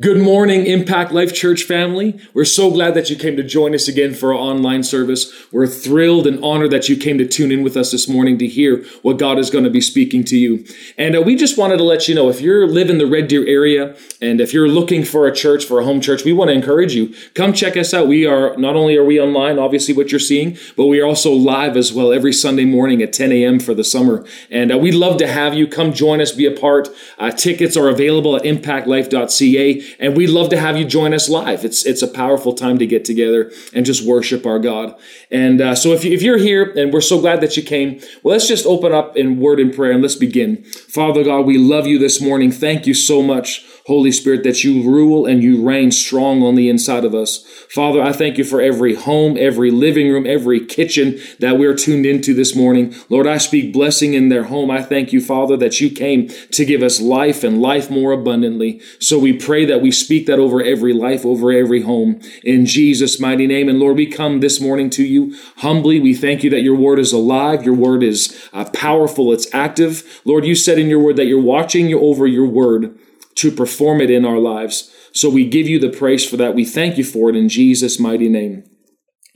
Good morning, Impact Life Church family. We're so glad that you came to join us again for our online service. We're thrilled and honored that you came to tune in with us this morning to hear what God is going to be speaking to you. And uh, we just wanted to let you know if you're live in the Red Deer area and if you're looking for a church, for a home church, we want to encourage you. Come check us out. We are not only are we online, obviously what you're seeing, but we are also live as well every Sunday morning at 10 a.m. for the summer. And uh, we'd love to have you come join us, be a part. Uh, tickets are available at impactlife.ca and we'd love to have you join us live. It's it's a powerful time to get together and just worship our God. And uh, so if, you, if you're here, and we're so glad that you came, well, let's just open up in word and prayer and let's begin. Father God, we love you this morning. Thank you so much Holy Spirit, that you rule and you reign strong on the inside of us. Father, I thank you for every home, every living room, every kitchen that we're tuned into this morning. Lord, I speak blessing in their home. I thank you, Father, that you came to give us life and life more abundantly. So we pray that we speak that over every life, over every home in Jesus' mighty name. And Lord, we come this morning to you humbly. We thank you that your word is alive. Your word is uh, powerful. It's active. Lord, you said in your word that you're watching over your word to perform it in our lives. So we give you the praise for that. We thank you for it in Jesus' mighty name.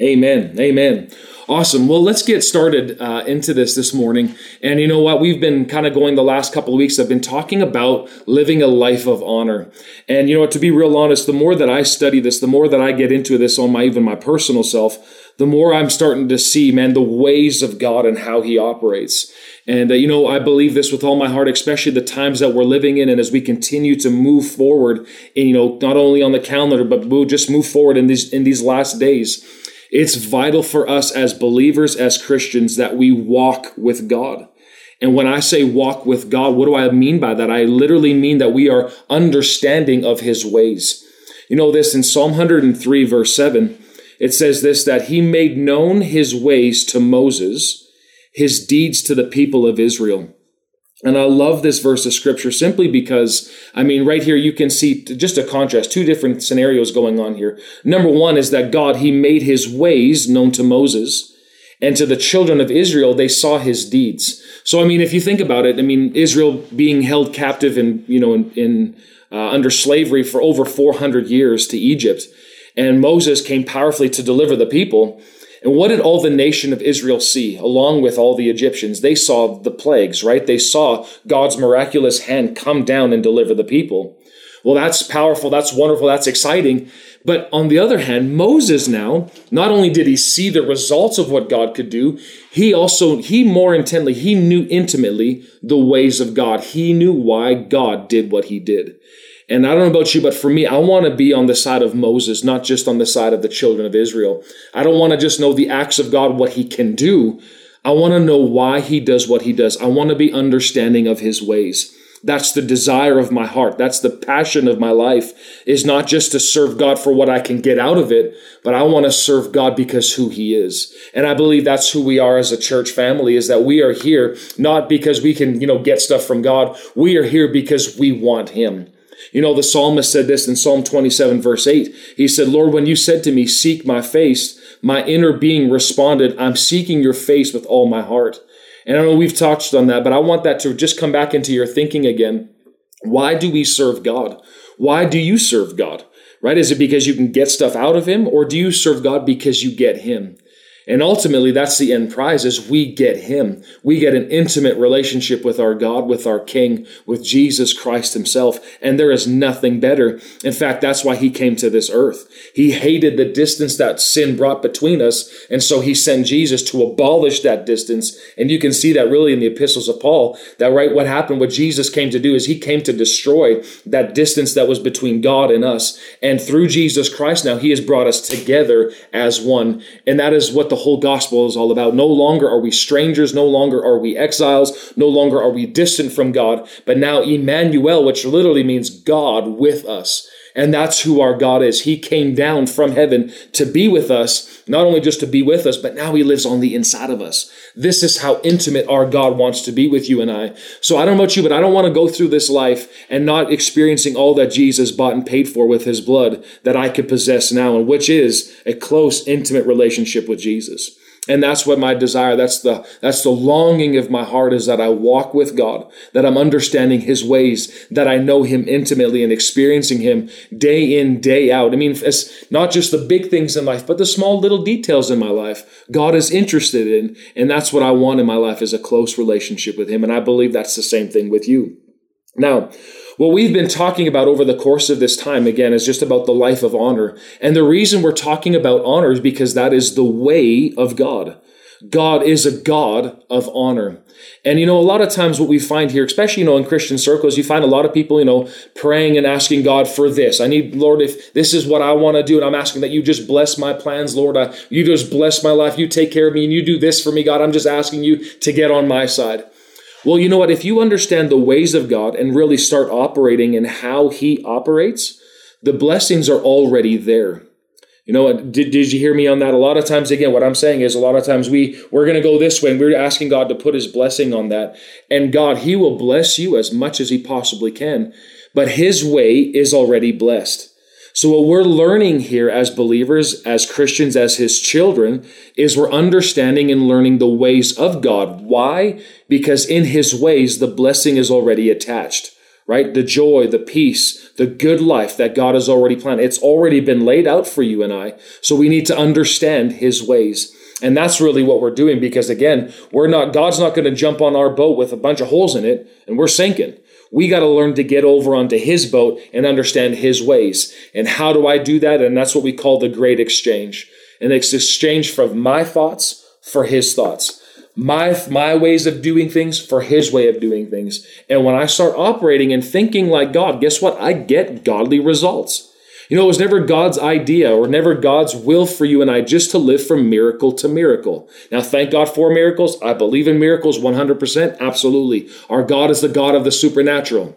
Amen. Amen. Awesome. Well, let's get started uh, into this this morning. And you know what? We've been kind of going the last couple of weeks. I've been talking about living a life of honor. And you know? To be real honest, the more that I study this, the more that I get into this on my even my personal self, the more I'm starting to see, man, the ways of God and how He operates. And, uh, you know, I believe this with all my heart, especially the times that we're living in. And as we continue to move forward, and, you know, not only on the calendar, but we'll just move forward in these, in these last days. It's vital for us as believers, as Christians, that we walk with God. And when I say walk with God, what do I mean by that? I literally mean that we are understanding of his ways. You know, this in Psalm 103, verse 7, it says this that he made known his ways to Moses his deeds to the people of Israel. And I love this verse of scripture simply because, I mean, right here you can see just a contrast, two different scenarios going on here. Number one is that God, He made His ways known to Moses, and to the children of Israel, they saw His deeds. So, I mean, if you think about it, I mean, Israel being held captive in, you know, in, in uh, under slavery for over 400 years to Egypt, and Moses came powerfully to deliver the people. And what did all the nation of Israel see, along with all the Egyptians? They saw the plagues, right? They saw God's miraculous hand come down and deliver the people. Well, that's powerful. That's wonderful. That's exciting. But on the other hand, Moses now, not only did he see the results of what God could do, he also, he more intently, he knew intimately the ways of God. He knew why God did what he did. And I don't know about you, but for me, I want to be on the side of Moses, not just on the side of the children of Israel. I don't want to just know the acts of God, what he can do. I want to know why he does what he does. I want to be understanding of his ways. That's the desire of my heart. That's the passion of my life is not just to serve God for what I can get out of it, but I want to serve God because who he is. And I believe that's who we are as a church family is that we are here not because we can, you know, get stuff from God. We are here because we want him. You know, the psalmist said this in Psalm 27, verse 8. He said, Lord, when you said to me, Seek my face, my inner being responded, I'm seeking your face with all my heart. And I know we've touched on that, but I want that to just come back into your thinking again. Why do we serve God? Why do you serve God? Right? Is it because you can get stuff out of Him, or do you serve God because you get Him? And ultimately, that's the end prize is we get him. We get an intimate relationship with our God, with our King, with Jesus Christ himself. And there is nothing better. In fact, that's why he came to this earth. He hated the distance that sin brought between us. And so he sent Jesus to abolish that distance. And you can see that really in the epistles of Paul, that right, what happened, what Jesus came to do is he came to destroy that distance that was between God and us. And through Jesus Christ now, he has brought us together as one. And that is what the the whole gospel is all about. No longer are we strangers, no longer are we exiles, no longer are we distant from God, but now Emmanuel, which literally means God with us. And that's who our God is. He came down from heaven to be with us, not only just to be with us, but now he lives on the inside of us. This is how intimate our God wants to be with you and I. So I don't know about you, but I don't want to go through this life and not experiencing all that Jesus bought and paid for with his blood that I could possess now, and which is a close, intimate relationship with Jesus. And that's what my desire, that's the that's the longing of my heart is that I walk with God, that I'm understanding his ways, that I know him intimately and experiencing him day in, day out. I mean, it's not just the big things in life, but the small little details in my life. God is interested in, and that's what I want in my life is a close relationship with him. And I believe that's the same thing with you. Now, what we've been talking about over the course of this time, again, is just about the life of honor. And the reason we're talking about honor is because that is the way of God. God is a God of honor. And you know, a lot of times what we find here, especially, you know, in Christian circles, you find a lot of people, you know, praying and asking God for this. I need, Lord, if this is what I want to do, and I'm asking that you just bless my plans, Lord. I, you just bless my life. You take care of me and you do this for me, God. I'm just asking you to get on my side. Well, you know what? If you understand the ways of God and really start operating in how He operates, the blessings are already there. You know, did, did you hear me on that? A lot of times, again, what I'm saying is a lot of times we, we're going to go this way and we're asking God to put his blessing on that. And God, he will bless you as much as he possibly can, but his way is already blessed. So, what we're learning here as believers, as Christians, as His children, is we're understanding and learning the ways of God. Why? Because in His ways, the blessing is already attached, right? The joy, the peace, the good life that God has already planned. It's already been laid out for you and I. So, we need to understand His ways. And that's really what we're doing because again, we're not, God's not going to jump on our boat with a bunch of holes in it and we're sinking. We got to learn to get over onto his boat and understand his ways. And how do I do that? And that's what we call the great exchange. And it's exchange from my thoughts for his thoughts. My, my ways of doing things for his way of doing things. And when I start operating and thinking like God, guess what? I get godly results. You know, it was never God's idea or never God's will for you and I just to live from miracle to miracle. Now, thank God for miracles. I believe in miracles 100%. Absolutely. Our God is the God of the supernatural.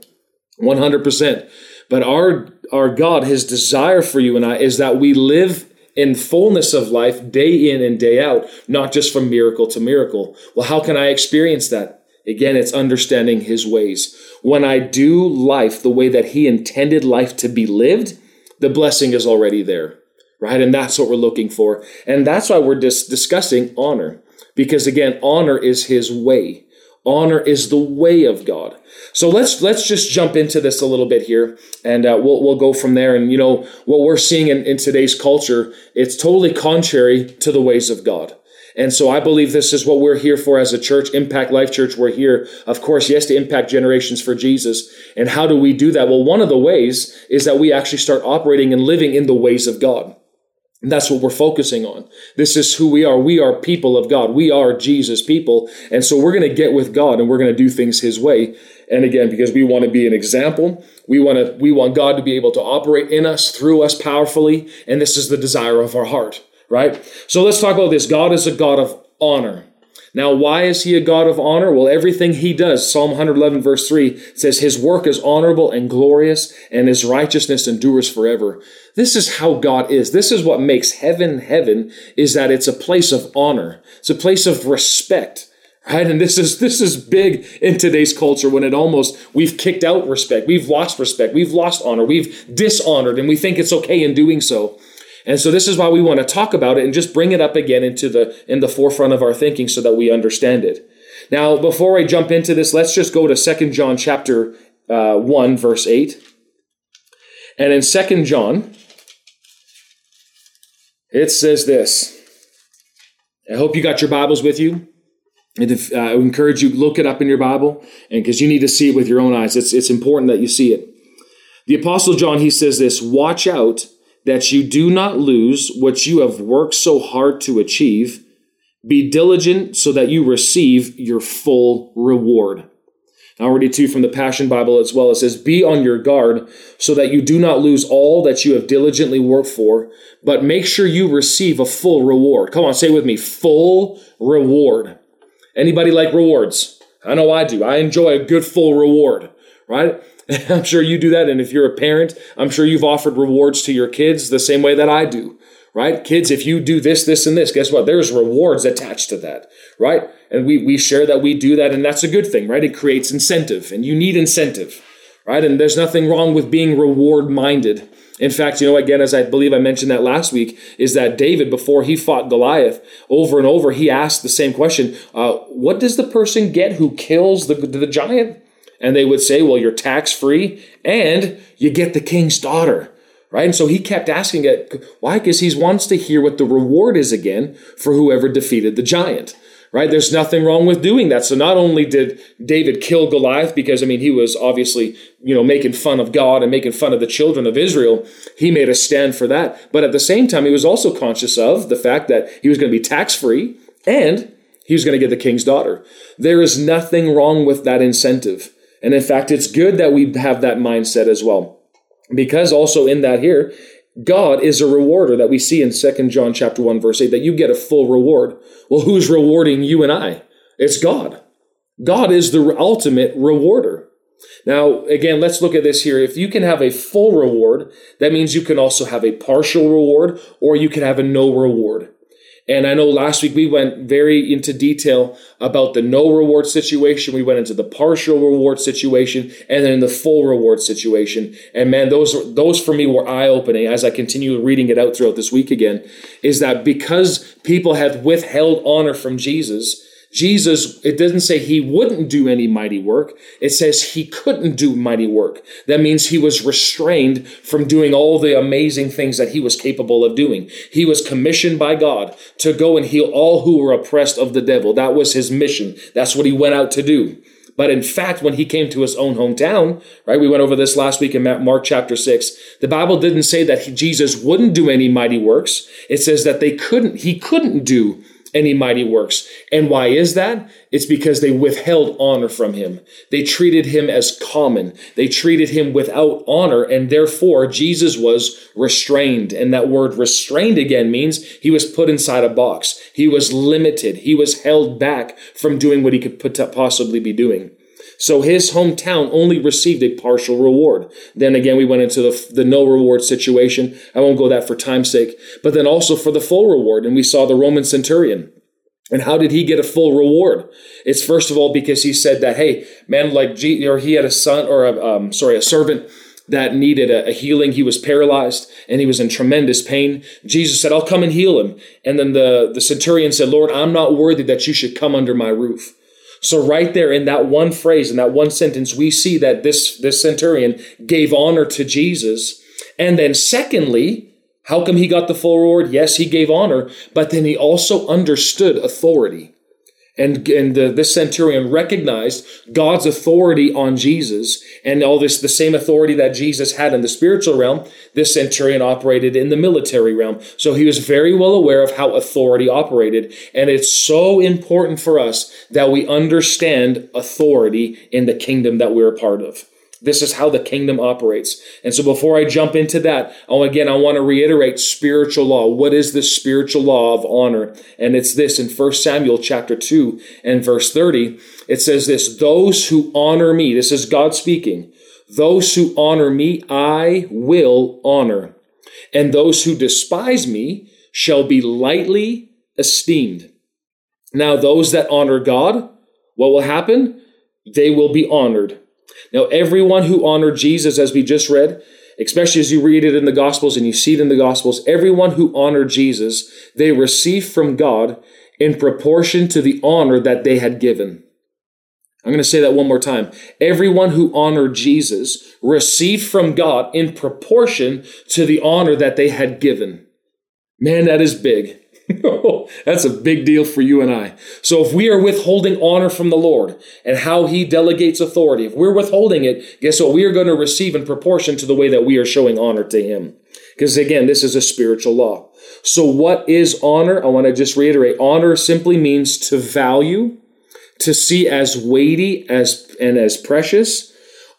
100%. But our, our God, his desire for you and I is that we live in fullness of life day in and day out, not just from miracle to miracle. Well, how can I experience that? Again, it's understanding his ways. When I do life the way that he intended life to be lived, the blessing is already there, right? And that's what we're looking for. And that's why we're dis- discussing honor, because again, honor is his way. Honor is the way of God. So let's let's just jump into this a little bit here, and uh, we'll we'll go from there. And you know what we're seeing in, in today's culture, it's totally contrary to the ways of God. And so I believe this is what we're here for as a church, Impact Life Church. We're here, of course, yes, to impact generations for Jesus. And how do we do that? Well, one of the ways is that we actually start operating and living in the ways of God. And that's what we're focusing on. This is who we are. We are people of God. We are Jesus people. And so we're going to get with God and we're going to do things his way. And again, because we want to be an example, we want to, we want God to be able to operate in us, through us powerfully. And this is the desire of our heart right? So let's talk about this. God is a God of honor. Now, why is he a God of honor? Well, everything he does, Psalm 111, verse 3 says, His work is honorable and glorious, and his righteousness endures forever. This is how God is. This is what makes heaven heaven, is that it's a place of honor. It's a place of respect. Right? And this is this is big in today's culture when it almost we've kicked out respect, we've lost respect, we've lost honor, we've dishonored, and we think it's okay in doing so. And so this is why we want to talk about it and just bring it up again into the in the forefront of our thinking so that we understand it. Now, before I jump into this, let's just go to Second John chapter uh, 1, verse 8. And in Second John, it says this. I hope you got your Bibles with you. And if, uh, I encourage you, look it up in your Bible, and because you need to see it with your own eyes. It's, it's important that you see it. The Apostle John, he says this Watch out that you do not lose what you have worked so hard to achieve. Be diligent so that you receive your full reward. I Already, too, from the Passion Bible as well, it says, Be on your guard so that you do not lose all that you have diligently worked for, but make sure you receive a full reward. Come on, say with me full reward. Anybody like rewards? I know I do. I enjoy a good full reward, right? I'm sure you do that. And if you're a parent, I'm sure you've offered rewards to your kids the same way that I do, right? Kids, if you do this, this, and this, guess what? There's rewards attached to that, right? And we, we share that we do that, and that's a good thing, right? It creates incentive, and you need incentive, right? And there's nothing wrong with being reward minded. In fact, you know, again, as I believe I mentioned that last week, is that David, before he fought Goliath, over and over, he asked the same question uh, What does the person get who kills the, the giant? And they would say, Well, you're tax free and you get the king's daughter. Right? And so he kept asking it. Why? Because he wants to hear what the reward is again for whoever defeated the giant right? There's nothing wrong with doing that. So not only did David kill Goliath because I mean he was obviously, you know, making fun of God and making fun of the children of Israel, he made a stand for that. But at the same time he was also conscious of the fact that he was going to be tax-free and he was going to get the king's daughter. There is nothing wrong with that incentive. And in fact, it's good that we have that mindset as well. Because also in that here, God is a rewarder that we see in 2 John chapter 1 verse 8 that you get a full reward. Well, who's rewarding you and I? It's God. God is the ultimate rewarder. Now, again, let's look at this here. If you can have a full reward, that means you can also have a partial reward or you can have a no reward. And I know last week we went very into detail about the no reward situation. We went into the partial reward situation and then the full reward situation. And man, those, those for me were eye opening as I continue reading it out throughout this week again, is that because people have withheld honor from Jesus, Jesus, it doesn't say he wouldn't do any mighty work. It says he couldn't do mighty work. That means he was restrained from doing all the amazing things that he was capable of doing. He was commissioned by God to go and heal all who were oppressed of the devil. That was his mission. That's what he went out to do. But in fact, when he came to his own hometown, right, we went over this last week in Mark chapter 6, the Bible didn't say that he, Jesus wouldn't do any mighty works. It says that they couldn't, he couldn't do any mighty works. And why is that? It's because they withheld honor from him. They treated him as common. They treated him without honor, and therefore Jesus was restrained. And that word restrained again means he was put inside a box. He was limited. He was held back from doing what he could possibly be doing. So his hometown only received a partial reward. Then again, we went into the, the no reward situation. I won't go that for time's sake, but then also for the full reward. And we saw the Roman centurion. And how did he get a full reward? It's first of all because he said that, hey, man, like, G, or he had a son or a, um, sorry, a servant that needed a, healing. He was paralyzed and he was in tremendous pain. Jesus said, I'll come and heal him. And then the, the centurion said, Lord, I'm not worthy that you should come under my roof. So right there in that one phrase, in that one sentence, we see that this, this centurion gave honor to Jesus. And then secondly, how come he got the full reward? Yes, he gave honor, but then he also understood authority. And, and the, this centurion recognized God's authority on Jesus and all this, the same authority that Jesus had in the spiritual realm, this centurion operated in the military realm. So he was very well aware of how authority operated. And it's so important for us that we understand authority in the kingdom that we're a part of. This is how the kingdom operates. And so before I jump into that, oh, again, I want to reiterate spiritual law. What is the spiritual law of honor? And it's this in 1 Samuel chapter 2 and verse 30. It says this, those who honor me, this is God speaking, those who honor me, I will honor. And those who despise me shall be lightly esteemed. Now, those that honor God, what will happen? They will be honored. Now, everyone who honored Jesus, as we just read, especially as you read it in the Gospels and you see it in the Gospels, everyone who honored Jesus, they received from God in proportion to the honor that they had given. I'm going to say that one more time. Everyone who honored Jesus received from God in proportion to the honor that they had given. Man, that is big. That's a big deal for you and I. So if we are withholding honor from the Lord and how he delegates authority, if we're withholding it, guess what? We are going to receive in proportion to the way that we are showing honor to him. Because again, this is a spiritual law. So what is honor? I want to just reiterate. Honor simply means to value, to see as weighty as and as precious.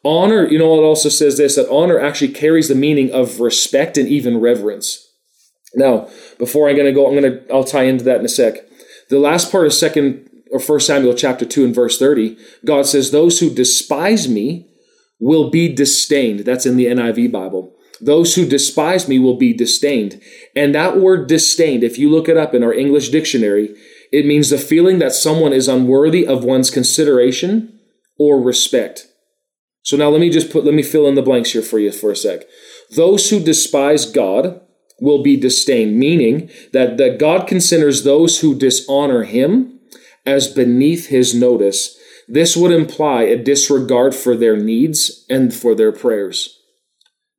Honor, you know, it also says this that honor actually carries the meaning of respect and even reverence. Now, before I'm going to go, I'm going to I'll tie into that in a sec. The last part of second or first Samuel chapter 2 and verse 30, God says, Those who despise me will be disdained. That's in the NIV Bible. Those who despise me will be disdained. And that word disdained, if you look it up in our English dictionary, it means the feeling that someone is unworthy of one's consideration or respect. So now let me just put, let me fill in the blanks here for you for a sec. Those who despise God will be disdained, meaning that, that God considers those who dishonor him as beneath his notice. This would imply a disregard for their needs and for their prayers.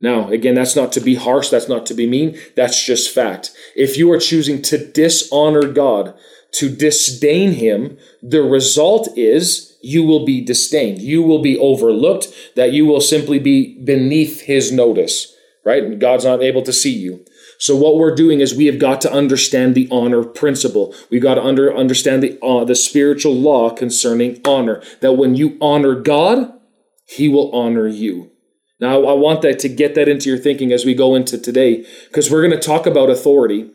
Now, again, that's not to be harsh, that's not to be mean, that's just fact. If you are choosing to dishonor God, to disdain him, the result is you will be disdained. You will be overlooked, that you will simply be beneath his notice, right? God's not able to see you. So what we're doing is we have got to understand the honor principle. We've got to under, understand the, uh, the spiritual law concerning honor, that when you honor God, he will honor you. Now, I want that to get that into your thinking as we go into today, because we're going to talk about authority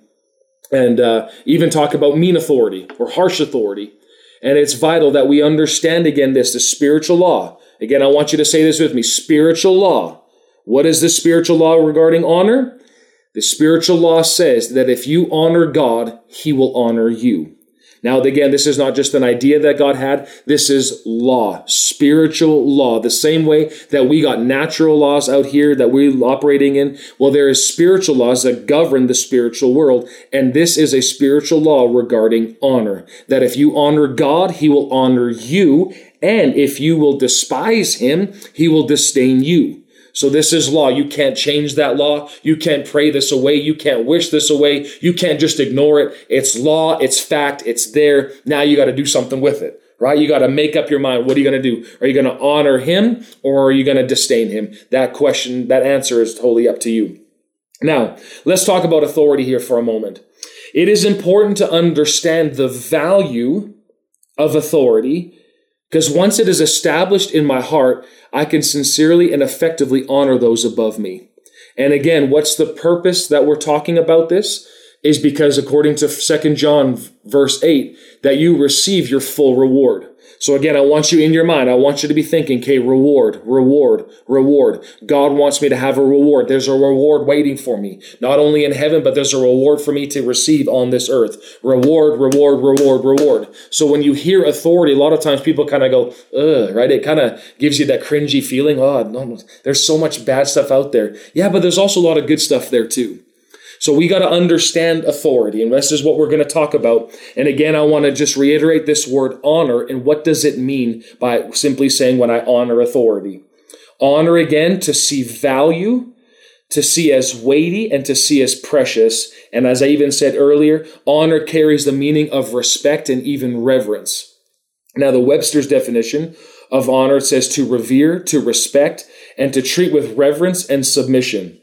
and uh, even talk about mean authority or harsh authority. And it's vital that we understand again this, the spiritual law. Again, I want you to say this with me spiritual law. What is the spiritual law regarding honor? The spiritual law says that if you honor God, he will honor you. Now, again, this is not just an idea that God had. This is law, spiritual law. The same way that we got natural laws out here that we're operating in. Well, there is spiritual laws that govern the spiritual world. And this is a spiritual law regarding honor. That if you honor God, he will honor you. And if you will despise him, he will disdain you. So this is law. You can't change that law. You can't pray this away. You can't wish this away. You can't just ignore it. It's law. It's fact. It's there. Now you got to do something with it, right? You got to make up your mind. What are you going to do? Are you going to honor him or are you going to disdain him? That question, that answer is totally up to you. Now, let's talk about authority here for a moment. It is important to understand the value of authority because once it is established in my heart, I can sincerely and effectively honor those above me. And again, what's the purpose that we're talking about this? Is because according to 2 John verse 8, that you receive your full reward. So again, I want you in your mind, I want you to be thinking, okay, reward, reward, reward. God wants me to have a reward. There's a reward waiting for me, not only in heaven, but there's a reward for me to receive on this earth. Reward, reward, reward, reward. So when you hear authority, a lot of times people kind of go, ugh, right? It kind of gives you that cringy feeling. Oh, no, there's so much bad stuff out there. Yeah, but there's also a lot of good stuff there too. So we got to understand authority, and this is what we're going to talk about. And again, I want to just reiterate this word honor and what does it mean by simply saying when I honor authority. Honor again to see value, to see as weighty, and to see as precious. And as I even said earlier, honor carries the meaning of respect and even reverence. Now, the Webster's definition of honor says to revere, to respect, and to treat with reverence and submission.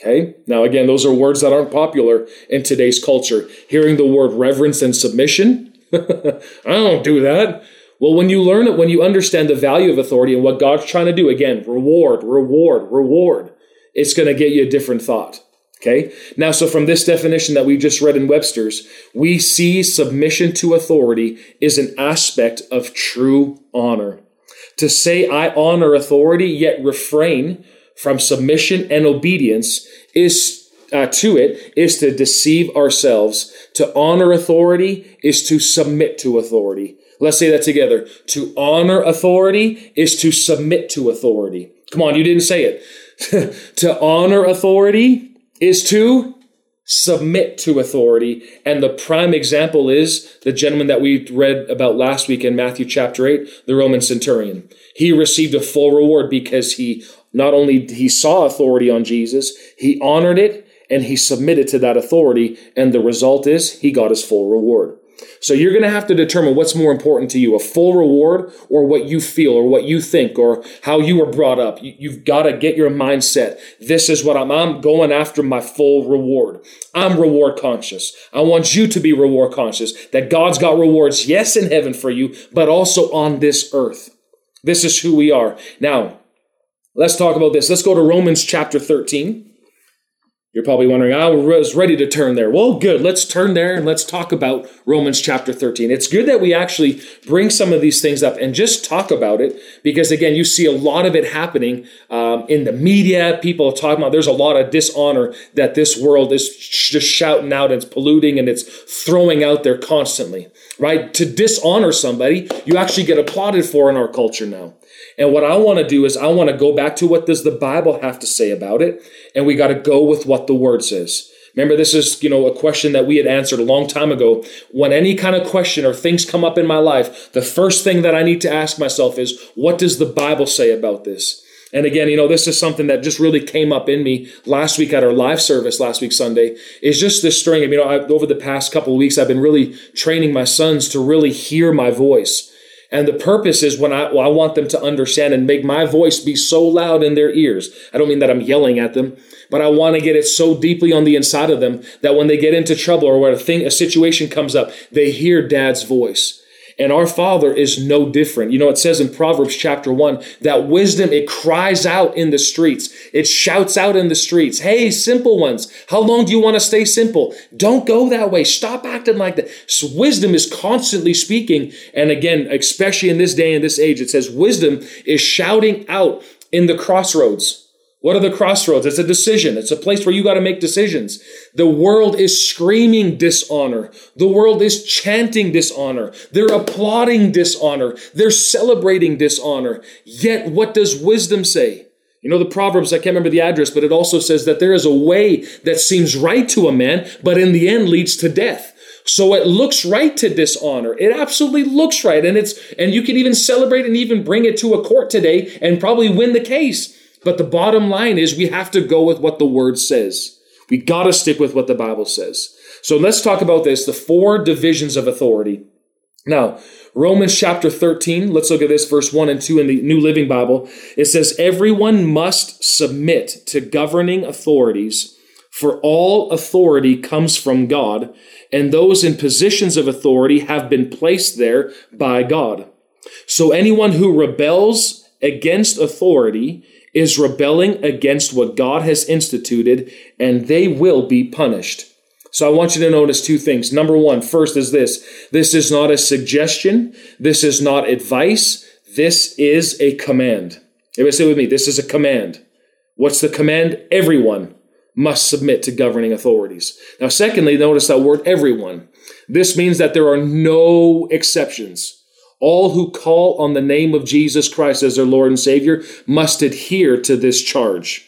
Okay. Now, again, those are words that aren't popular in today's culture. Hearing the word reverence and submission, I don't do that. Well, when you learn it, when you understand the value of authority and what God's trying to do, again, reward, reward, reward, it's going to get you a different thought. Okay. Now, so from this definition that we just read in Webster's, we see submission to authority is an aspect of true honor. To say I honor authority, yet refrain from submission and obedience is uh, to it is to deceive ourselves. To honor authority is to submit to authority. Let's say that together. To honor authority is to submit to authority. Come on, you didn't say it. to honor authority is to submit to authority. And the prime example is the gentleman that we read about last week in Matthew chapter 8, the Roman centurion. He received a full reward because he not only he saw authority on Jesus, he honored it and he submitted to that authority. And the result is he got his full reward. So you're going to have to determine what's more important to you, a full reward or what you feel or what you think or how you were brought up. You've got to get your mindset. This is what I'm, I'm going after my full reward. I'm reward conscious. I want you to be reward conscious that God's got rewards, yes, in heaven for you, but also on this earth. This is who we are. Now, Let's talk about this. Let's go to Romans chapter 13. You're probably wondering, I was ready to turn there. Well, good. Let's turn there and let's talk about Romans chapter 13. It's good that we actually bring some of these things up and just talk about it because, again, you see a lot of it happening um, in the media. People are talking about there's a lot of dishonor that this world is just shouting out and it's polluting and it's throwing out there constantly, right? To dishonor somebody, you actually get applauded for in our culture now. And what I want to do is I want to go back to what does the Bible have to say about it, and we got to go with what the word says. Remember, this is, you know, a question that we had answered a long time ago. When any kind of question or things come up in my life, the first thing that I need to ask myself is, what does the Bible say about this? And again, you know, this is something that just really came up in me last week at our live service last week Sunday. Is just this string of, you know, I, over the past couple of weeks, I've been really training my sons to really hear my voice. And the purpose is when I, well, I want them to understand and make my voice be so loud in their ears. I don't mean that I'm yelling at them, but I want to get it so deeply on the inside of them that when they get into trouble or when a thing, a situation comes up, they hear dad's voice. And our Father is no different. You know, it says in Proverbs chapter 1 that wisdom, it cries out in the streets. It shouts out in the streets. Hey, simple ones, how long do you want to stay simple? Don't go that way. Stop acting like that. So wisdom is constantly speaking. And again, especially in this day and this age, it says wisdom is shouting out in the crossroads. What are the crossroads? It's a decision. It's a place where you got to make decisions. The world is screaming dishonor. The world is chanting dishonor. They're applauding dishonor. They're celebrating dishonor. Yet, what does wisdom say? You know, the Proverbs, I can't remember the address, but it also says that there is a way that seems right to a man, but in the end leads to death. So it looks right to dishonor. It absolutely looks right. And it's, and you can even celebrate and even bring it to a court today and probably win the case. But the bottom line is we have to go with what the word says. We got to stick with what the Bible says. So let's talk about this the four divisions of authority. Now, Romans chapter 13, let's look at this, verse 1 and 2 in the New Living Bible. It says, Everyone must submit to governing authorities, for all authority comes from God, and those in positions of authority have been placed there by God. So anyone who rebels against authority is rebelling against what God has instituted, and they will be punished. So I want you to notice two things. Number one, first is this this is not a suggestion, this is not advice, this is a command. Everybody say with me, this is a command. What's the command? Everyone must submit to governing authorities. Now, secondly, notice that word everyone. This means that there are no exceptions. All who call on the name of Jesus Christ as their Lord and Savior must adhere to this charge.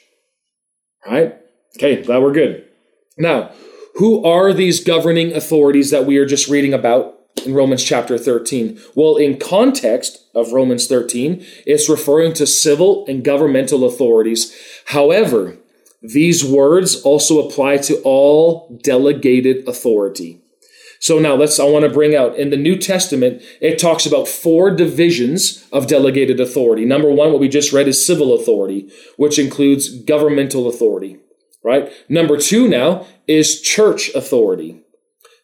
Right? Okay, glad we're good. Now, who are these governing authorities that we are just reading about in Romans chapter 13? Well, in context of Romans 13, it's referring to civil and governmental authorities. However, these words also apply to all delegated authority. So now let's, I want to bring out in the New Testament, it talks about four divisions of delegated authority. Number one, what we just read is civil authority, which includes governmental authority, right? Number two now is church authority.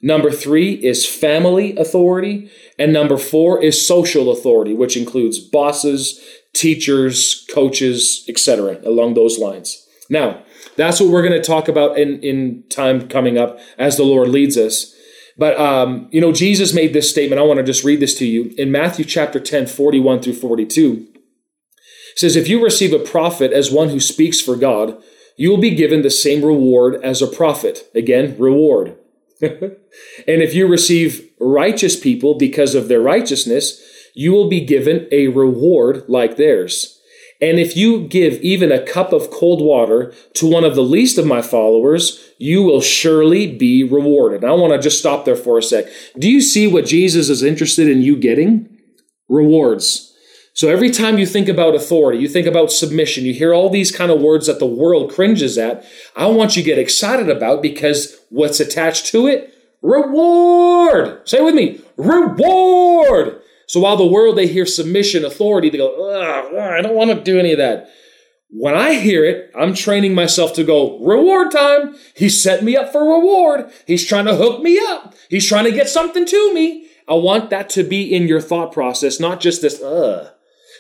Number three is family authority. And number four is social authority, which includes bosses, teachers, coaches, etc., along those lines. Now, that's what we're going to talk about in, in time coming up as the Lord leads us. But, um, you know, Jesus made this statement. I want to just read this to you. In Matthew chapter 10, 41 through 42, it says, If you receive a prophet as one who speaks for God, you will be given the same reward as a prophet. Again, reward. and if you receive righteous people because of their righteousness, you will be given a reward like theirs. And if you give even a cup of cold water to one of the least of my followers, you will surely be rewarded. I want to just stop there for a sec. Do you see what Jesus is interested in you getting? Rewards. So every time you think about authority, you think about submission, you hear all these kind of words that the world cringes at. I want you to get excited about because what's attached to it? Reward. Say with me. Reward. So while the world, they hear submission, authority, they go, I don't want to do any of that. When I hear it, I'm training myself to go, reward time. He set me up for reward. He's trying to hook me up. He's trying to get something to me. I want that to be in your thought process, not just this, ugh.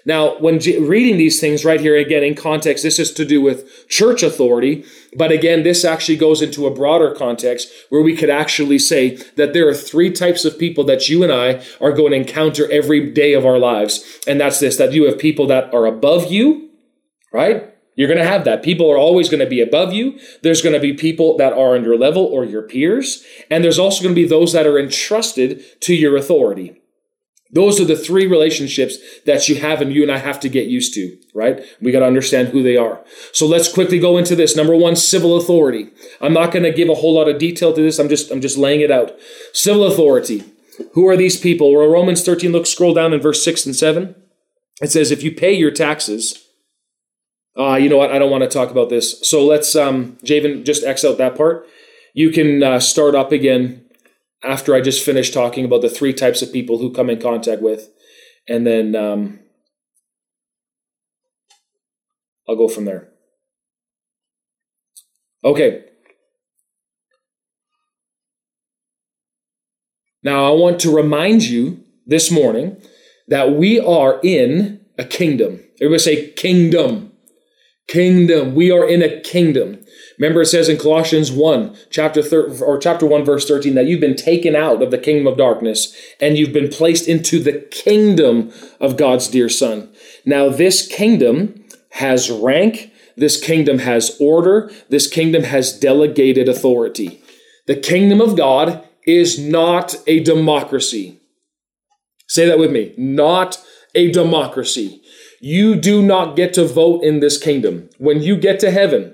Now, when reading these things right here again in context, this is to do with church authority. But again, this actually goes into a broader context where we could actually say that there are three types of people that you and I are going to encounter every day of our lives. And that's this that you have people that are above you, right? You're going to have that. People are always going to be above you. There's going to be people that are on your level or your peers. And there's also going to be those that are entrusted to your authority. Those are the three relationships that you have and you and I have to get used to, right? We got to understand who they are. So let's quickly go into this. Number one, civil authority. I'm not going to give a whole lot of detail to this. I'm just, I'm just laying it out. Civil authority. Who are these people? Well, Romans 13, look, scroll down in verse 6 and 7. It says, if you pay your taxes, uh, you know what? I don't want to talk about this. So let's, um, Javen, just X out that part. You can uh, start up again after I just finished talking about the three types of people who come in contact with, and then um, I'll go from there. Okay. Now, I want to remind you this morning that we are in a kingdom. Everybody say kingdom. Kingdom. We are in a kingdom. Remember, it says in Colossians 1, chapter thir- or chapter 1, verse 13, that you've been taken out of the kingdom of darkness and you've been placed into the kingdom of God's dear Son. Now, this kingdom has rank, this kingdom has order, this kingdom has delegated authority. The kingdom of God is not a democracy. Say that with me. Not a democracy. You do not get to vote in this kingdom. When you get to heaven,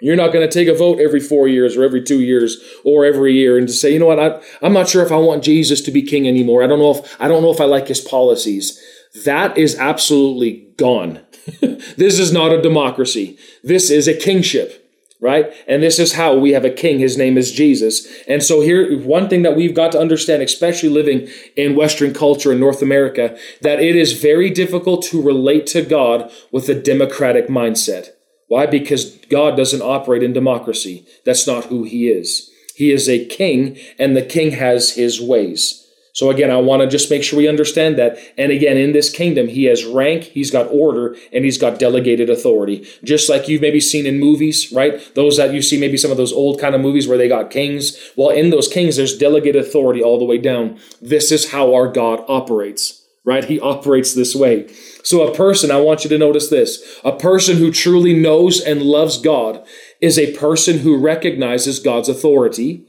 you're not going to take a vote every four years or every two years or every year and to say, you know what, I, I'm not sure if I want Jesus to be king anymore. I don't know if I don't know if I like his policies. That is absolutely gone. this is not a democracy. This is a kingship right? And this is how we have a king. His name is Jesus. And so here, one thing that we've got to understand, especially living in Western culture in North America, that it is very difficult to relate to God with a democratic mindset. Why? Because God doesn't operate in democracy. That's not who he is. He is a king, and the king has his ways. So again, I want to just make sure we understand that. And again, in this kingdom, he has rank, he's got order, and he's got delegated authority. Just like you've maybe seen in movies, right? Those that you see maybe some of those old kind of movies where they got kings. Well, in those kings, there's delegated authority all the way down. This is how our God operates, right? He operates this way. So a person, I want you to notice this, a person who truly knows and loves God is a person who recognizes God's authority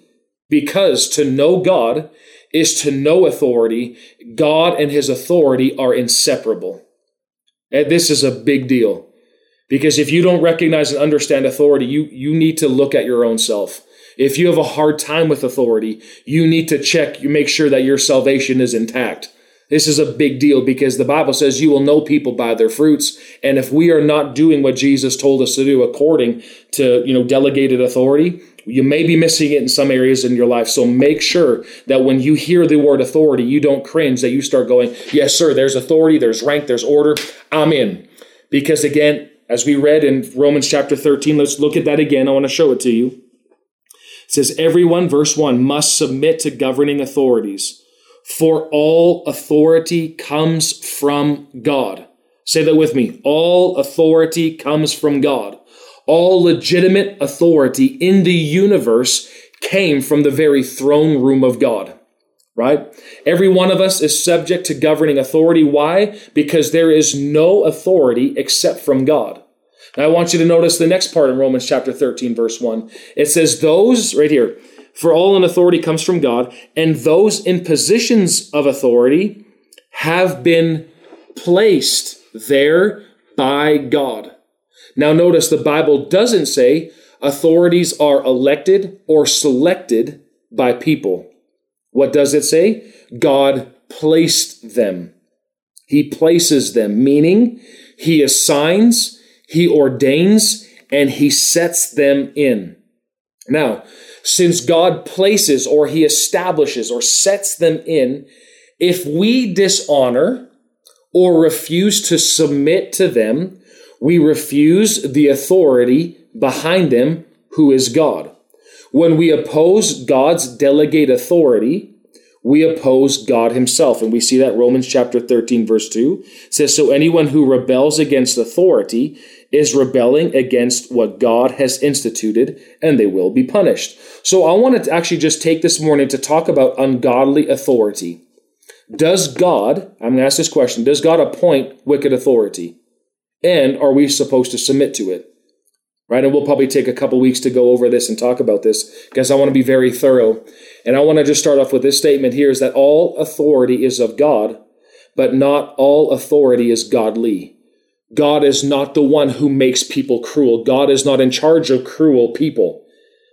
because to know God is to know authority. God and his authority are inseparable. And this is a big deal because if you don't recognize and understand authority, you, you need to look at your own self. If you have a hard time with authority, you need to check, you make sure that your salvation is intact. This is a big deal because the Bible says you will know people by their fruits. And if we are not doing what Jesus told us to do according to, you know, delegated authority, you may be missing it in some areas in your life. So make sure that when you hear the word authority, you don't cringe, that you start going, Yes, sir, there's authority, there's rank, there's order. I'm in. Because again, as we read in Romans chapter 13, let's look at that again. I want to show it to you. It says, Everyone, verse 1, must submit to governing authorities, for all authority comes from God. Say that with me. All authority comes from God all legitimate authority in the universe came from the very throne room of God. Right? Every one of us is subject to governing authority. Why? Because there is no authority except from God. Now I want you to notice the next part in Romans chapter 13, verse 1. It says, Those, right here, for all in authority comes from God, and those in positions of authority have been placed there by God. Now, notice the Bible doesn't say authorities are elected or selected by people. What does it say? God placed them. He places them, meaning he assigns, he ordains, and he sets them in. Now, since God places or he establishes or sets them in, if we dishonor or refuse to submit to them, we refuse the authority behind them, who is God. When we oppose God's delegate authority, we oppose God himself. And we see that Romans chapter 13, verse 2 says, So anyone who rebels against authority is rebelling against what God has instituted, and they will be punished. So I want to actually just take this morning to talk about ungodly authority. Does God, I'm going to ask this question, does God appoint wicked authority? And are we supposed to submit to it? right? And we'll probably take a couple weeks to go over this and talk about this because I want to be very thorough. And I want to just start off with this statement here is that all authority is of God, but not all authority is godly. God is not the one who makes people cruel. God is not in charge of cruel people,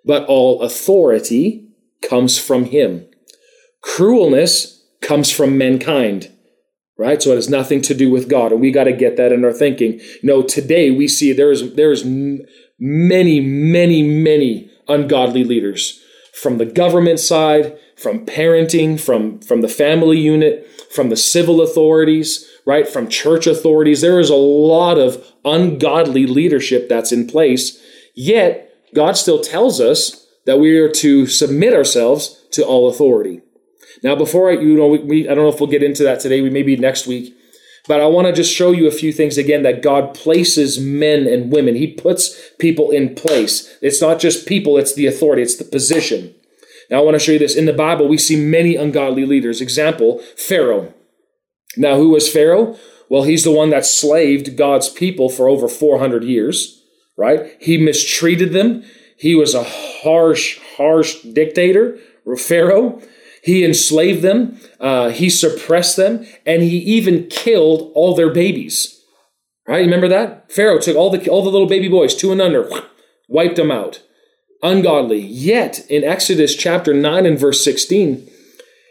but all authority comes from him. Cruelness comes from mankind right? So it has nothing to do with God, and we got to get that in our thinking. You know, today we see there's there's many, many, many ungodly leaders from the government side, from parenting, from from the family unit, from the civil authorities, right? From church authorities. There is a lot of ungodly leadership that's in place. Yet God still tells us that we are to submit ourselves to all authority. Now, before I, you know, we, we I don't know if we'll get into that today. We maybe next week, but I want to just show you a few things again that God places men and women. He puts people in place. It's not just people; it's the authority, it's the position. Now, I want to show you this in the Bible. We see many ungodly leaders. Example: Pharaoh. Now, who was Pharaoh? Well, he's the one that slaved God's people for over 400 years, right? He mistreated them. He was a harsh, harsh dictator, Pharaoh. He enslaved them, uh, he suppressed them, and he even killed all their babies. Right? Remember that? Pharaoh took all the all the little baby boys, two and under, wiped them out. Ungodly. Yet in Exodus chapter 9 and verse 16,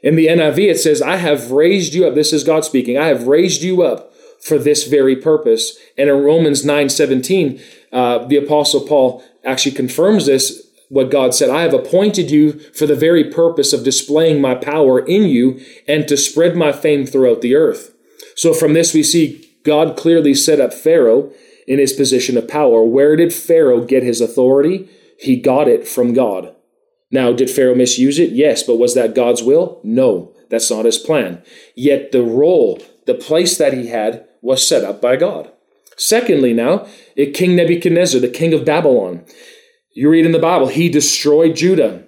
in the NIV, it says, I have raised you up. This is God speaking. I have raised you up for this very purpose. And in Romans 9 17, uh, the Apostle Paul actually confirms this what God said. I have appointed you for the very purpose of displaying my power in you and to spread my fame throughout the earth. So from this, we see God clearly set up Pharaoh in his position of power. Where did Pharaoh get his authority? He got it from God. Now, did Pharaoh misuse it? Yes, but was that God's will? No, that's not his plan. Yet the role, the place that he had was set up by God. Secondly, now, eh, King Nebuchadnezzar, the king of Babylon. You read in the Bible, he destroyed Judah.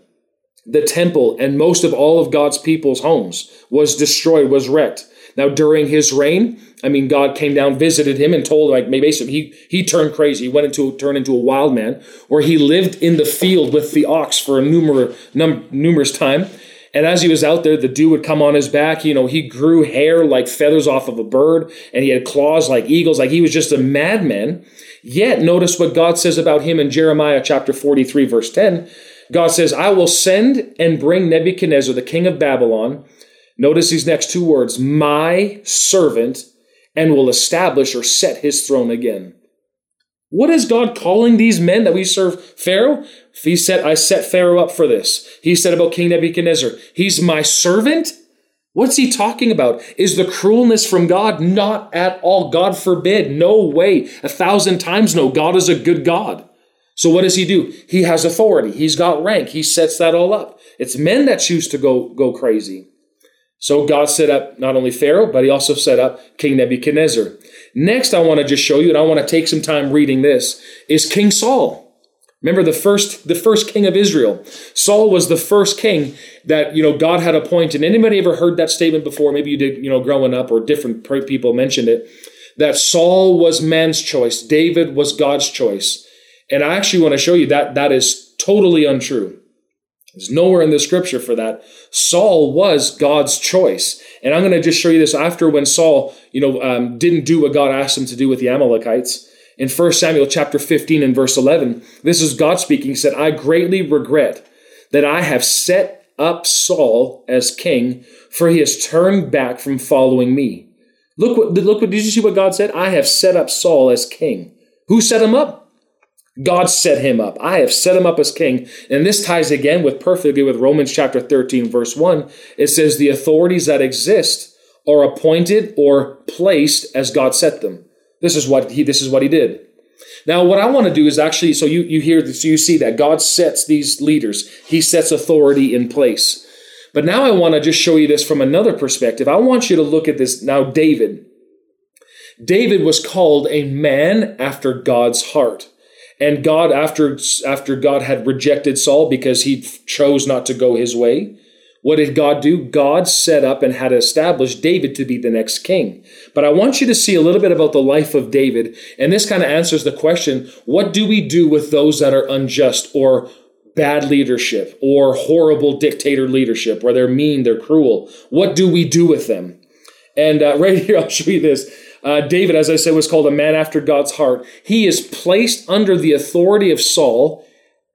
The temple and most of all of God's people's homes was destroyed, was wrecked. Now, during his reign, I mean, God came down, visited him, and told him, like basically he he turned crazy. He went into turned into a wild man, where he lived in the field with the ox for a numerous num, numerous time. And as he was out there, the dew would come on his back. You know, he grew hair like feathers off of a bird, and he had claws like eagles. Like he was just a madman. Yet, notice what God says about him in Jeremiah chapter 43, verse 10. God says, I will send and bring Nebuchadnezzar, the king of Babylon. Notice these next two words, my servant, and will establish or set his throne again. What is God calling these men that we serve Pharaoh? He said, I set Pharaoh up for this. He said about King Nebuchadnezzar, he's my servant. What's he talking about? Is the cruelness from God? Not at all. God forbid. No way. A thousand times no. God is a good God. So what does he do? He has authority. He's got rank. He sets that all up. It's men that choose to go, go crazy. So God set up not only Pharaoh, but he also set up King Nebuchadnezzar. Next, I want to just show you, and I want to take some time reading this, is King Saul. Remember the first the first king of Israel. Saul was the first king that you know God had appointed. Anybody ever heard that statement before? Maybe you did, you know, growing up, or different people mentioned it. That Saul was man's choice, David was God's choice. And I actually want to show you that that is totally untrue. There's nowhere in the scripture for that. Saul was God's choice. And I'm going to just show you this after when Saul, you know, um, didn't do what God asked him to do with the Amalekites in 1 Samuel chapter 15 and verse 11, this is God speaking. He said, I greatly regret that I have set up Saul as king, for he has turned back from following me. Look what, look what, did you see what God said? I have set up Saul as king. Who set him up? God set him up. I have set him up as king. And this ties again with perfectly with Romans chapter 13, verse 1. It says, The authorities that exist are appointed or placed as God set them. This is what he this is what he did. Now, what I want to do is actually, so you you hear this, you see that God sets these leaders, He sets authority in place. But now I want to just show you this from another perspective. I want you to look at this now, David. David was called a man after God's heart. And God, after, after God had rejected Saul because he chose not to go his way, What did God do? God set up and had established David to be the next king. But I want you to see a little bit about the life of David. And this kind of answers the question what do we do with those that are unjust or bad leadership or horrible dictator leadership where they're mean, they're cruel? What do we do with them? And uh, right here, I'll show you this. Uh, David, as I said, was called a man after God's heart. He is placed under the authority of Saul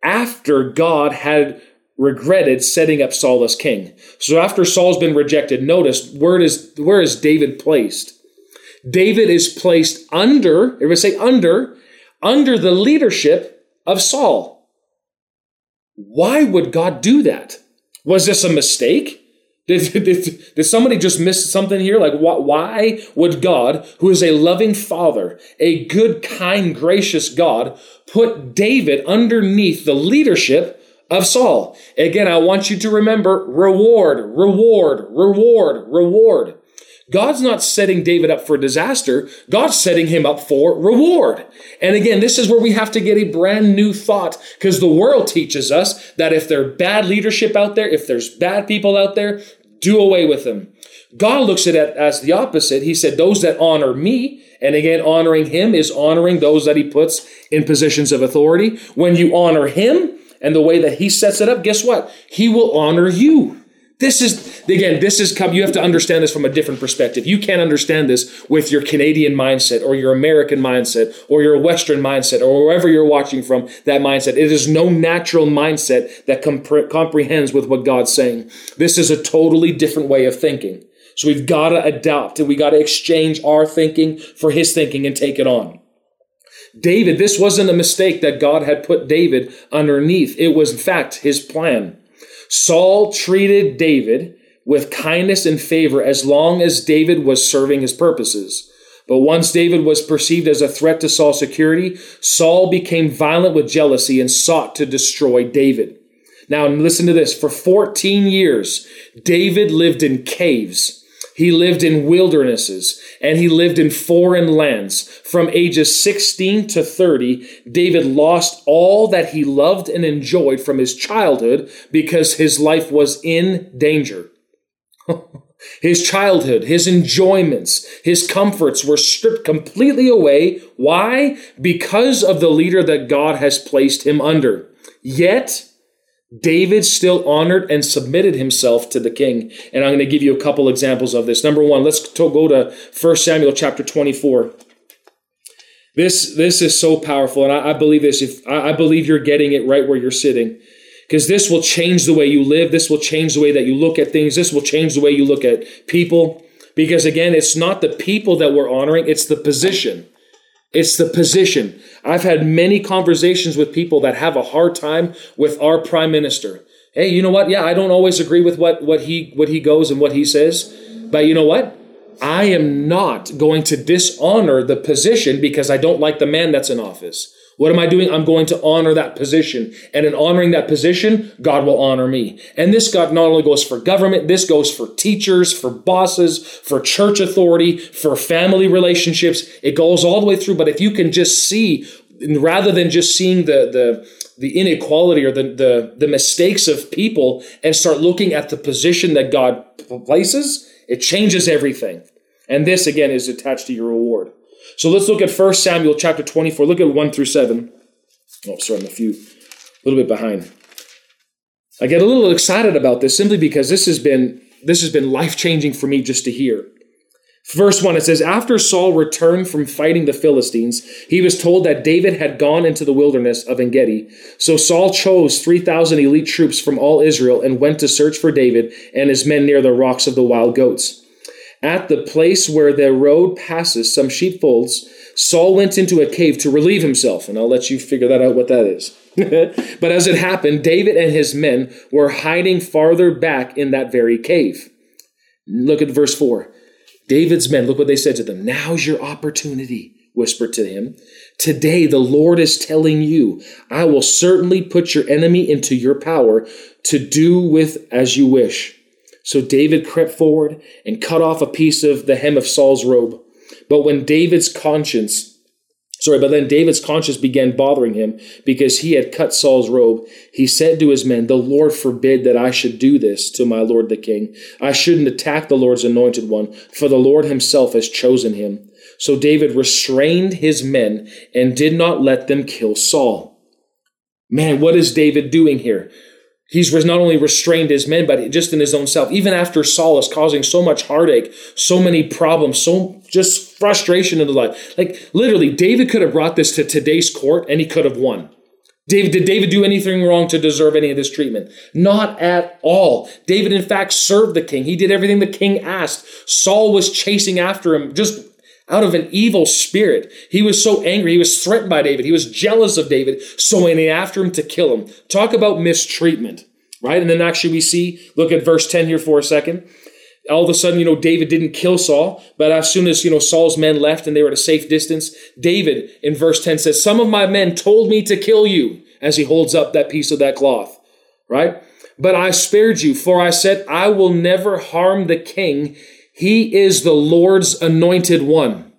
after God had regretted setting up Saul as king. So after Saul's been rejected, notice where is where is David placed? David is placed under, everybody say under, under the leadership of Saul. Why would God do that? Was this a mistake? Did, did, did somebody just miss something here? Like, why would God, who is a loving father, a good, kind, gracious God, put David underneath the leadership of Saul. Again, I want you to remember reward, reward, reward, reward. God's not setting David up for disaster. God's setting him up for reward. And again, this is where we have to get a brand new thought because the world teaches us that if there's bad leadership out there, if there's bad people out there, do away with them. God looks at it as the opposite. He said, those that honor me, and again, honoring him is honoring those that he puts in positions of authority. When you honor him, and the way that he sets it up, guess what? He will honor you. This is, again, this is, you have to understand this from a different perspective. You can't understand this with your Canadian mindset or your American mindset or your Western mindset or wherever you're watching from that mindset. It is no natural mindset that compre- comprehends with what God's saying. This is a totally different way of thinking. So we've got to adopt and we got to exchange our thinking for his thinking and take it on. David, this wasn't a mistake that God had put David underneath. It was, in fact, his plan. Saul treated David with kindness and favor as long as David was serving his purposes. But once David was perceived as a threat to Saul's security, Saul became violent with jealousy and sought to destroy David. Now, listen to this. For 14 years, David lived in caves he lived in wildernesses and he lived in foreign lands. From ages 16 to 30, David lost all that he loved and enjoyed from his childhood because his life was in danger. his childhood, his enjoyments, his comforts were stripped completely away. Why? Because of the leader that God has placed him under. Yet, David still honored and submitted himself to the king. And I'm going to give you a couple examples of this. Number one, let's go to 1 Samuel chapter 24. This, this is so powerful, and I, I believe this. If I, I believe you're getting it right where you're sitting, because this will change the way you live. This will change the way that you look at things. This will change the way you look at people. Because again, it's not the people that we're honoring; it's the position. It's the position. I've had many conversations with people that have a hard time with our prime minister. Hey, you know what? Yeah, I don't always agree with what, what he what he goes and what he says, but you know what? I am not going to dishonor the position because I don't like the man that's in office. What am I doing? I'm going to honor that position. And in honoring that position, God will honor me. And this God not only goes for government, this goes for teachers, for bosses, for church authority, for family relationships. It goes all the way through. But if you can just see, rather than just seeing the, the, the inequality or the, the, the mistakes of people and start looking at the position that God places, it changes everything. And this again is attached to your reward. So let's look at 1 Samuel chapter 24. Look at 1 through 7. Oh, sorry, I'm a few, a little bit behind. I get a little excited about this simply because this has been this has been life changing for me just to hear. Verse 1, it says, After Saul returned from fighting the Philistines, he was told that David had gone into the wilderness of Engedi. So Saul chose 3,000 elite troops from all Israel and went to search for David and his men near the rocks of the wild goats. At the place where the road passes some sheepfolds, Saul went into a cave to relieve himself, and I'll let you figure that out what that is. but as it happened, David and his men were hiding farther back in that very cave. Look at verse 4. David's men, look what they said to them. Now's your opportunity, whispered to him. Today the Lord is telling you, I will certainly put your enemy into your power to do with as you wish. So David crept forward and cut off a piece of the hem of Saul's robe. But when David's conscience Sorry, but then David's conscience began bothering him because he had cut Saul's robe. He said to his men, The Lord forbid that I should do this to my lord the king. I shouldn't attack the Lord's anointed one, for the Lord himself has chosen him. So David restrained his men and did not let them kill Saul. Man, what is David doing here? He's not only restrained his men, but just in his own self. Even after Saul is causing so much heartache, so many problems, so just frustration in the life. Like literally, David could have brought this to today's court and he could have won. David, did David do anything wrong to deserve any of this treatment? Not at all. David, in fact, served the king. He did everything the king asked. Saul was chasing after him, just out of an evil spirit. He was so angry. He was threatened by David. He was jealous of David, so went after him to kill him. Talk about mistreatment, right? And then actually we see, look at verse 10 here for a second. All of a sudden, you know, David didn't kill Saul, but as soon as, you know, Saul's men left and they were at a safe distance, David in verse 10 says, Some of my men told me to kill you, as he holds up that piece of that cloth, right? But I spared you, for I said, I will never harm the king he is the Lord's anointed one.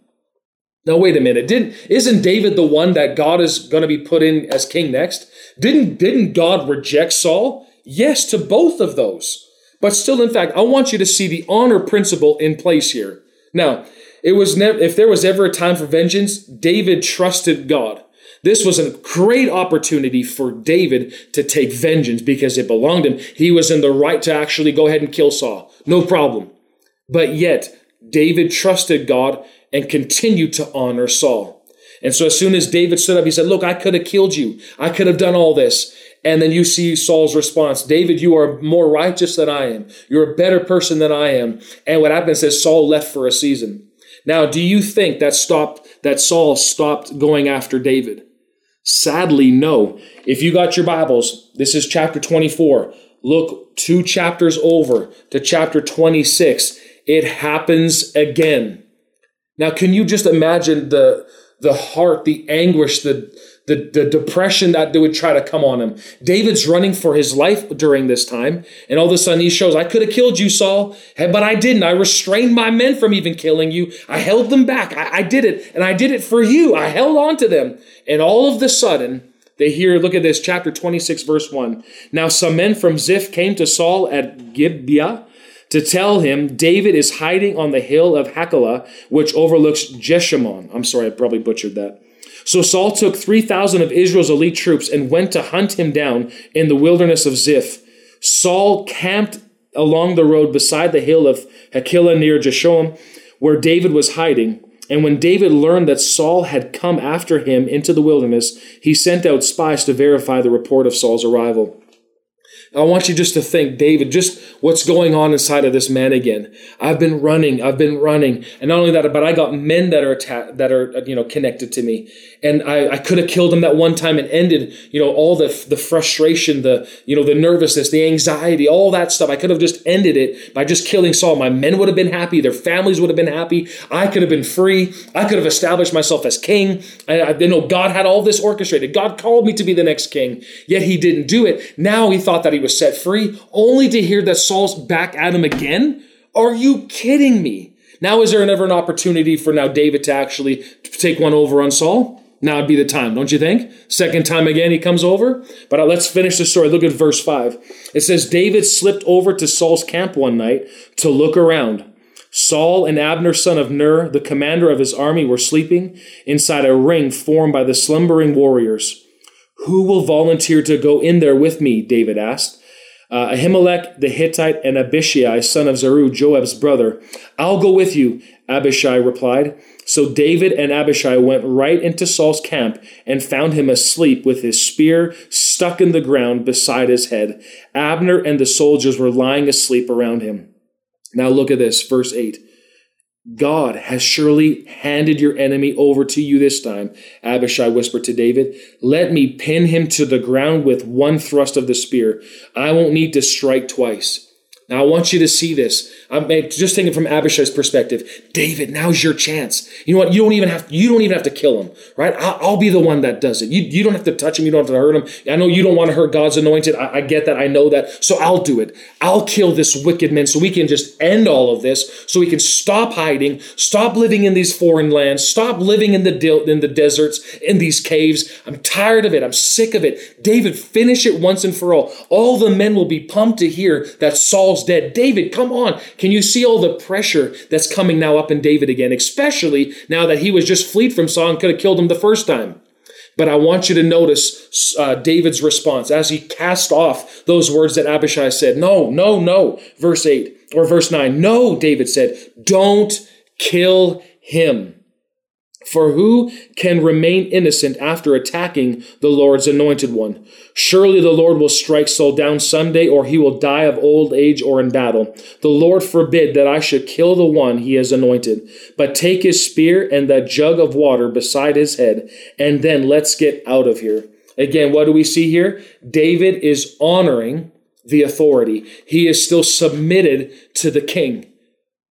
Now wait a minute. Didn't isn't David the one that God is going to be put in as king next? Didn't didn't God reject Saul? Yes to both of those. But still in fact, I want you to see the honor principle in place here. Now, it was never if there was ever a time for vengeance, David trusted God. This was a great opportunity for David to take vengeance because it belonged to him. He was in the right to actually go ahead and kill Saul. No problem. But yet, David trusted God and continued to honor Saul. And so as soon as David stood up, he said, Look, I could have killed you. I could have done all this. And then you see Saul's response David, you are more righteous than I am. You're a better person than I am. And what happens is Saul left for a season. Now, do you think that stopped that Saul stopped going after David? Sadly, no. If you got your Bibles, this is chapter 24. Look two chapters over to chapter 26 it happens again. Now, can you just imagine the, the heart, the anguish, the, the, the depression that they would try to come on him? David's running for his life during this time, and all of a sudden he shows, I could have killed you, Saul, eh, but I didn't. I restrained my men from even killing you. I held them back. I, I did it, and I did it for you. I held on to them. And all of the sudden, they hear, look at this, chapter 26, verse 1. Now some men from Ziph came to Saul at Gibeah to tell him David is hiding on the hill of Hachilah, which overlooks Jeshimon. I'm sorry, I probably butchered that. So Saul took 3,000 of Israel's elite troops and went to hunt him down in the wilderness of Ziph. Saul camped along the road beside the hill of Hachilah near Jeshimon, where David was hiding. And when David learned that Saul had come after him into the wilderness, he sent out spies to verify the report of Saul's arrival. I want you just to think, David, just what's going on inside of this man again. I've been running, I've been running, and not only that, but I got men that are atta- that are you know connected to me, and I, I could have killed them that one time and ended you know all the the frustration, the you know the nervousness, the anxiety, all that stuff. I could have just ended it by just killing Saul. My men would have been happy, their families would have been happy. I could have been free. I could have established myself as king. I, I you know God had all this orchestrated. God called me to be the next king, yet He didn't do it. Now He thought that He he was set free, only to hear that Saul's back at him again? Are you kidding me? Now, is there ever an opportunity for now David to actually take one over on Saul? Now would be the time, don't you think? Second time again, he comes over. But uh, let's finish the story. Look at verse 5. It says David slipped over to Saul's camp one night to look around. Saul and Abner, son of Ner, the commander of his army, were sleeping inside a ring formed by the slumbering warriors. Who will volunteer to go in there with me? David asked. Uh, Ahimelech the Hittite and Abishai, son of Zeruiah, Joab's brother. I'll go with you, Abishai replied. So David and Abishai went right into Saul's camp and found him asleep with his spear stuck in the ground beside his head. Abner and the soldiers were lying asleep around him. Now look at this, verse 8. God has surely handed your enemy over to you this time, Abishai whispered to David. Let me pin him to the ground with one thrust of the spear. I won't need to strike twice. Now I want you to see this. I'm just thinking from Abishai's perspective. David, now's your chance. You know what? You don't even have you don't even have to kill him, right? I'll, I'll, be the one that does it. You, you don't have to touch him. You don't have to hurt him. I know you don't want to hurt God's anointed. I, I get that. I know that. So I'll do it. I'll kill this wicked man so we can just end all of this. So we can stop hiding, stop living in these foreign lands, stop living in the in the deserts, in these caves. I'm tired of it. I'm sick of it. David, finish it once and for all. All the men will be pumped to hear that Saul's Saul's dead. David, come on. Can you see all the pressure that's coming now up in David again, especially now that he was just fleet from Saul and could have killed him the first time? But I want you to notice uh, David's response as he cast off those words that Abishai said. No, no, no. Verse 8 or verse 9. No, David said, don't kill him. For who can remain innocent after attacking the Lord's anointed one? Surely the Lord will strike Saul down someday, or he will die of old age or in battle. The Lord forbid that I should kill the one he has anointed. But take his spear and that jug of water beside his head, and then let's get out of here. Again, what do we see here? David is honoring the authority. He is still submitted to the king.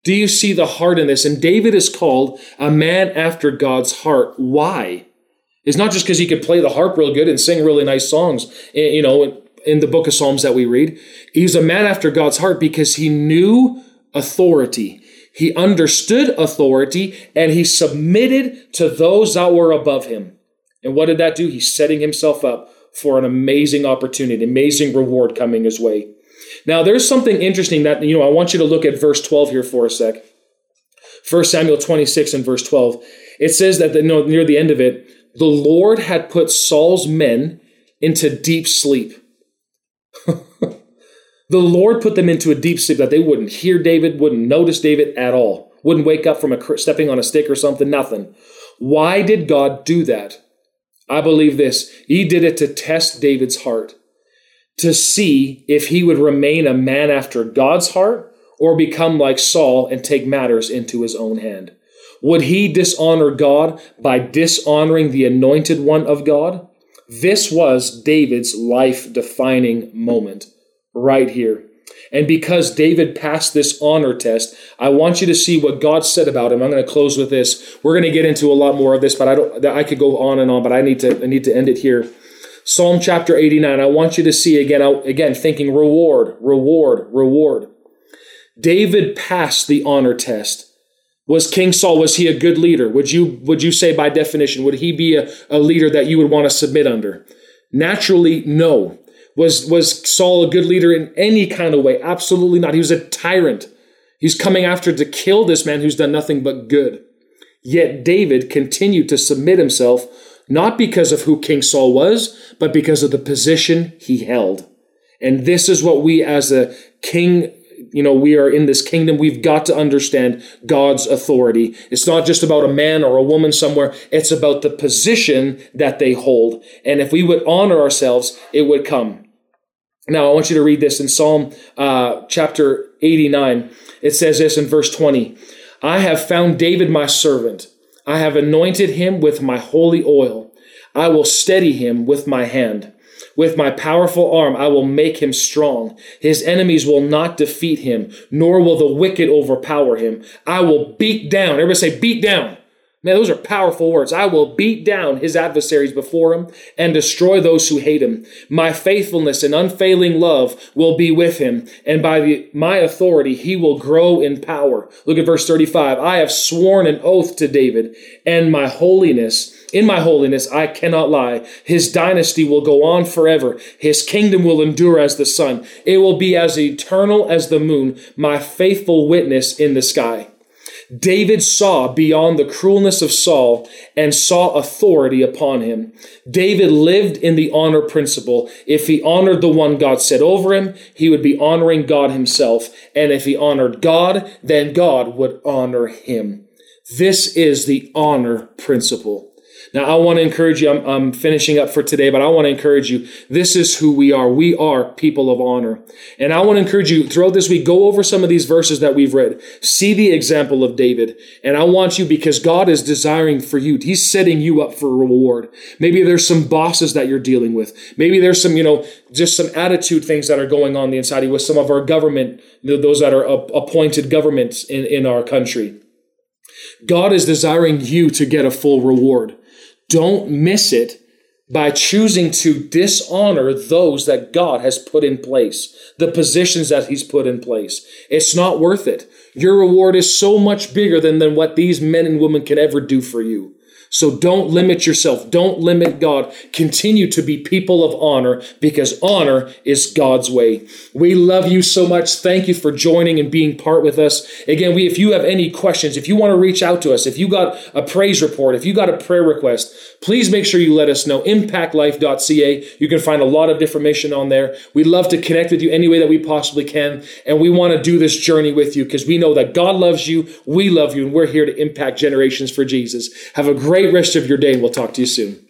Do you see the heart in this? And David is called a man after God's heart. Why? It's not just because he could play the harp real good and sing really nice songs, eh, you know, in the book of Psalms that we read. He's a man after God's heart because he knew authority. He understood authority and he submitted to those that were above him. And what did that do? He's setting himself up for an amazing opportunity, amazing reward coming his way. Now, there's something interesting that, you know, I want you to look at verse 12 here for a sec. 1 Samuel 26 and verse 12. It says that the, you know, near the end of it, the Lord had put Saul's men into deep sleep. the Lord put them into a deep sleep that they wouldn't hear David, wouldn't notice David at all, wouldn't wake up from a, stepping on a stick or something, nothing. Why did God do that? I believe this. He did it to test David's heart to see if he would remain a man after God's heart or become like Saul and take matters into his own hand. Would he dishonor God by dishonoring the anointed one of God? This was David's life defining moment right here. And because David passed this honor test, I want you to see what God said about him. I'm going to close with this. We're going to get into a lot more of this, but I don't I could go on and on, but I need to I need to end it here. Psalm chapter 89. I want you to see again, again, thinking reward, reward, reward. David passed the honor test. Was King Saul, was he a good leader? Would you, would you say by definition, would he be a, a leader that you would want to submit under? Naturally, no. Was, was Saul a good leader in any kind of way? Absolutely not. He was a tyrant. He's coming after to kill this man who's done nothing but good. Yet David continued to submit himself not because of who King Saul was, but because of the position he held. And this is what we as a king, you know, we are in this kingdom. We've got to understand God's authority. It's not just about a man or a woman somewhere. It's about the position that they hold. And if we would honor ourselves, it would come. Now, I want you to read this in Psalm uh, chapter 89. It says this in verse 20 I have found David my servant I have anointed him with my holy oil. I will steady him with my hand. With my powerful arm, I will make him strong. His enemies will not defeat him, nor will the wicked overpower him. I will beat down. Everybody say, beat down. Man, those are powerful words. I will beat down his adversaries before him and destroy those who hate him. My faithfulness and unfailing love will be with him, and by the, my authority he will grow in power. Look at verse 35. I have sworn an oath to David, and my holiness, in my holiness I cannot lie. His dynasty will go on forever. His kingdom will endure as the sun. It will be as eternal as the moon, my faithful witness in the sky. David saw beyond the cruelness of Saul and saw authority upon him. David lived in the honor principle. If he honored the one God set over him, he would be honoring God himself. And if he honored God, then God would honor him. This is the honor principle. Now, I want to encourage you. I'm, I'm, finishing up for today, but I want to encourage you. This is who we are. We are people of honor. And I want to encourage you throughout this week, go over some of these verses that we've read. See the example of David. And I want you, because God is desiring for you, He's setting you up for reward. Maybe there's some bosses that you're dealing with. Maybe there's some, you know, just some attitude things that are going on the inside with some of our government, those that are appointed governments in, in our country. God is desiring you to get a full reward. Don't miss it by choosing to dishonor those that God has put in place, the positions that He's put in place. It's not worth it. Your reward is so much bigger than, than what these men and women can ever do for you. So don't limit yourself. Don't limit God. Continue to be people of honor because honor is God's way. We love you so much. Thank you for joining and being part with us. Again, we, if you have any questions, if you want to reach out to us, if you got a praise report, if you got a prayer request, please make sure you let us know. Impactlife.ca. You can find a lot of information on there. We love to connect with you any way that we possibly can. And we want to do this journey with you because we know that God loves you. We love you and we're here to impact generations for Jesus. Have a great rest of your day, and we'll talk to you soon.